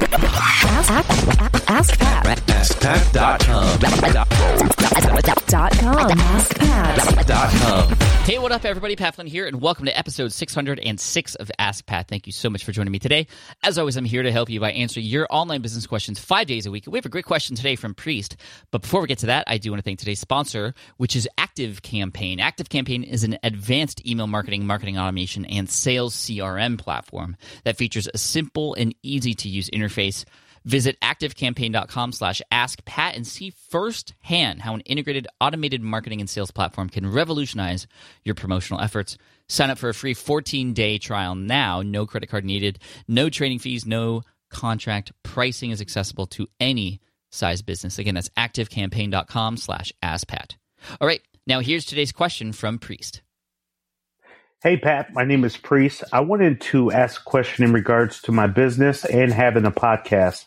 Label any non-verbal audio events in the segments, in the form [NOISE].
Ask, ask, ask Pat. AskPat.com. Dot com. AskPat. Hey, what up, everybody? Pat Flynn here, and welcome to episode 606 of Ask Pat. Thank you so much for joining me today. As always, I'm here to help you by answering your online business questions five days a week. We have a great question today from Priest. But before we get to that, I do want to thank today's sponsor, which is Active Campaign. Active Campaign is an advanced email marketing, marketing automation, and sales CRM platform that features a simple and easy to use interface. Visit activecampaign.com slash ask Pat and see firsthand how an integrated automated marketing and sales platform can revolutionize your promotional efforts. Sign up for a free 14 day trial now. No credit card needed, no training fees, no contract. Pricing is accessible to any size business. Again, that's activecampaign.com slash askpat. All right, now here's today's question from Priest. Hey, Pat, my name is Priest. I wanted to ask a question in regards to my business and having a podcast.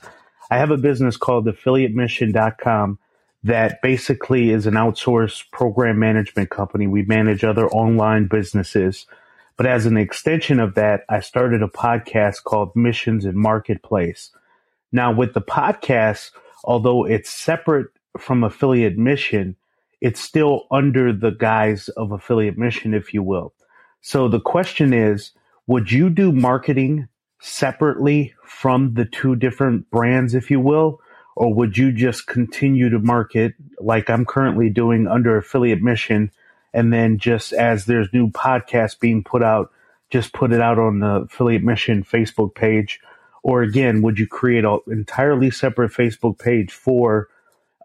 I have a business called affiliatemission.com that basically is an outsourced program management company. We manage other online businesses. But as an extension of that, I started a podcast called Missions and Marketplace. Now, with the podcast, although it's separate from affiliate mission, it's still under the guise of affiliate mission, if you will. So the question is, would you do marketing separately from the two different brands, if you will? Or would you just continue to market like I'm currently doing under affiliate mission? And then just as there's new podcasts being put out, just put it out on the affiliate mission Facebook page. Or again, would you create an entirely separate Facebook page for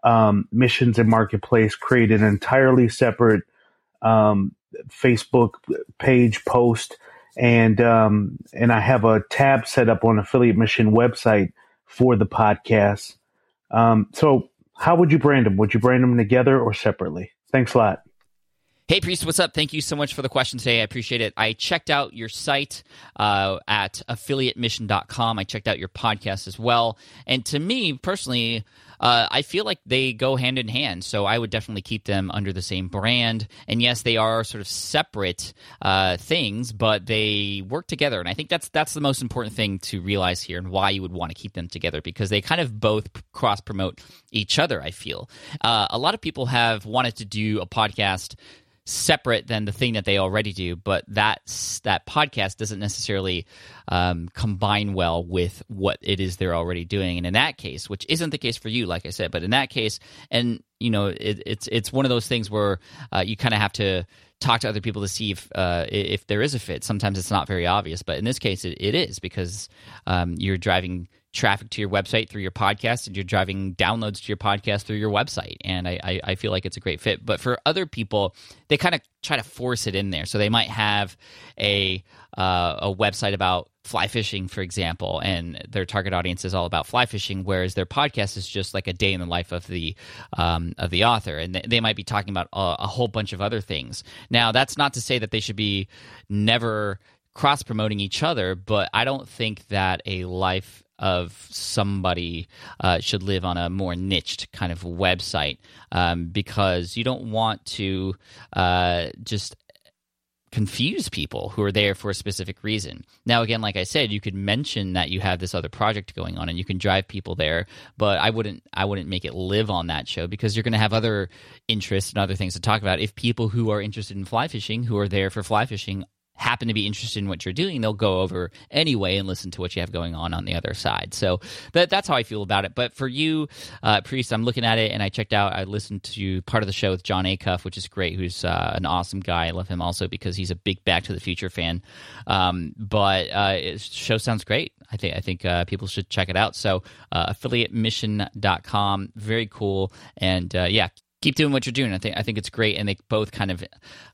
um, missions and marketplace, create an entirely separate um, Facebook page post, and um, and I have a tab set up on Affiliate Mission website for the podcast. Um, so, how would you brand them? Would you brand them together or separately? Thanks a lot. Hey, Priest, what's up? Thank you so much for the question today. I appreciate it. I checked out your site uh, at affiliatemission.com. I checked out your podcast as well. And to me personally, uh, I feel like they go hand in hand. So I would definitely keep them under the same brand. And yes, they are sort of separate uh, things, but they work together. And I think that's that's the most important thing to realize here, and why you would want to keep them together because they kind of both cross promote each other. I feel uh, a lot of people have wanted to do a podcast separate than the thing that they already do but that that podcast doesn't necessarily um, combine well with what it is they're already doing. And in that case which isn't the case for you like i said but in that case and you know it, it's it's one of those things where uh, you kind of have to talk to other people to see if uh, if there is a fit. Sometimes it's not very obvious but in this case it, it is because um, you're driving traffic to your website through your podcast and you're driving downloads to your podcast through your website. And i, I, I feel like it's a great fit. But for other people they kind of try to force it in there. So they might have a uh, a website about fly fishing for example and their target audience is all about fly fishing whereas their podcast is just like a day in the life of the um, of the author. And they might be talking about a, a whole bunch of other things. Now that's not to say that they should be never cross promoting each other but i don't think that a life of somebody uh, should live on a more niched kind of website um, because you don't want to uh, just confuse people who are there for a specific reason. Now again like I said you could mention that you have this other project going on and you can drive people there but I wouldn't I wouldn't make it live on that show because you're going to have other interests and other things to talk about if people who are interested in fly fishing who are there for fly fishing happen to be interested in what you're doing, they'll go over anyway and listen to what you have going on on the other side. So that, that's how I feel about it. But for you, uh, Priest, I'm looking at it and I checked out, I listened to part of the show with Jon Acuff, which is great, who's uh, an awesome guy. I love him also because he's a big Back to the Future fan. Um, but uh, show sounds great. I think I think uh, people should check it out. So uh, affiliatemission.com, very cool. And uh, yeah, keep doing what you're doing. I think I think it's great, and they both kind of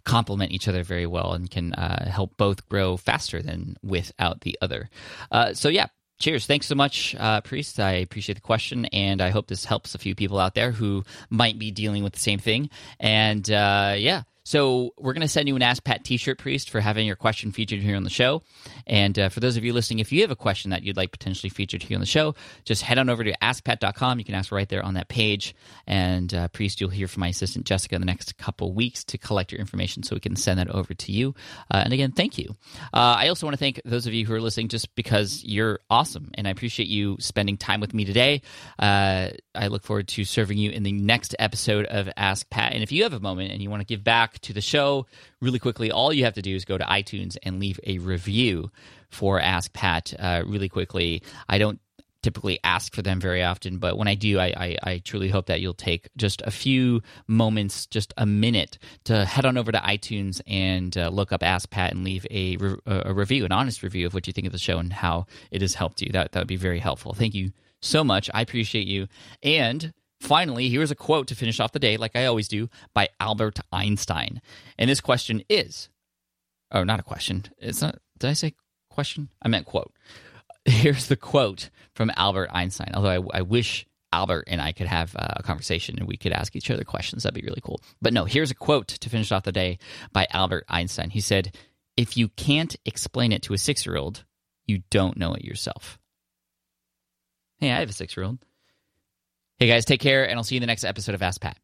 complement each other very well, and can uh, help both grow faster than without the other. Uh, so yeah. Cheers. Thanks so much, uh, Priest. I appreciate the question, and I hope this helps a few people out there who might be dealing with the same thing. And uh, yeah, So we're going to send you an Ask Pat T-shirt, priest, for having your question featured here on the show. And uh, for those of you listening, if you have a question that you'd like potentially featured here on the show, just head on over to AskPat.com. You can ask right there on that page. And uh, priest, you'll hear from my assistant Jessica in the next couple weeks to collect your information, so we can send that over to you. Uh, and again, thank you. Uh, I also want to thank those of you who are listening, just because you're awesome, and I appreciate you spending time with me today. Uh, I look forward to serving you in the next episode of Ask Pat. And if you have a moment and you want to give back to the show really quickly, all you have to do is go to iTunes and leave a review for Ask Pat uh, really quickly. I don't typically ask for them very often, but when I do, I, I, I, truly hope that you'll take just a few moments, just a minute, to head on over to iTunes and uh, look up Ask Pat and leave a, re- a review, an honest review of what you think of the show and how it has helped you. That that would be very helpful. Thank you so much. I appreciate you. And finally, here's a quote to finish off the day, like I always do, by Albert Einstein. And this question is, oh, not a question. It's not. Did I say question? I meant quote. [LAUGHS] Here's the quote from Albert Einstein. Although I, I wish Albert and I could have uh, a conversation and we could ask each other questions. That'd be really cool. But no, here's a quote to finish off the day by Albert Einstein. He said, If you can't explain it to a six year old, you don't know it yourself. Hey, I have a six year old. Hey guys, take care, and I'll see you in the next episode of Ask Pat.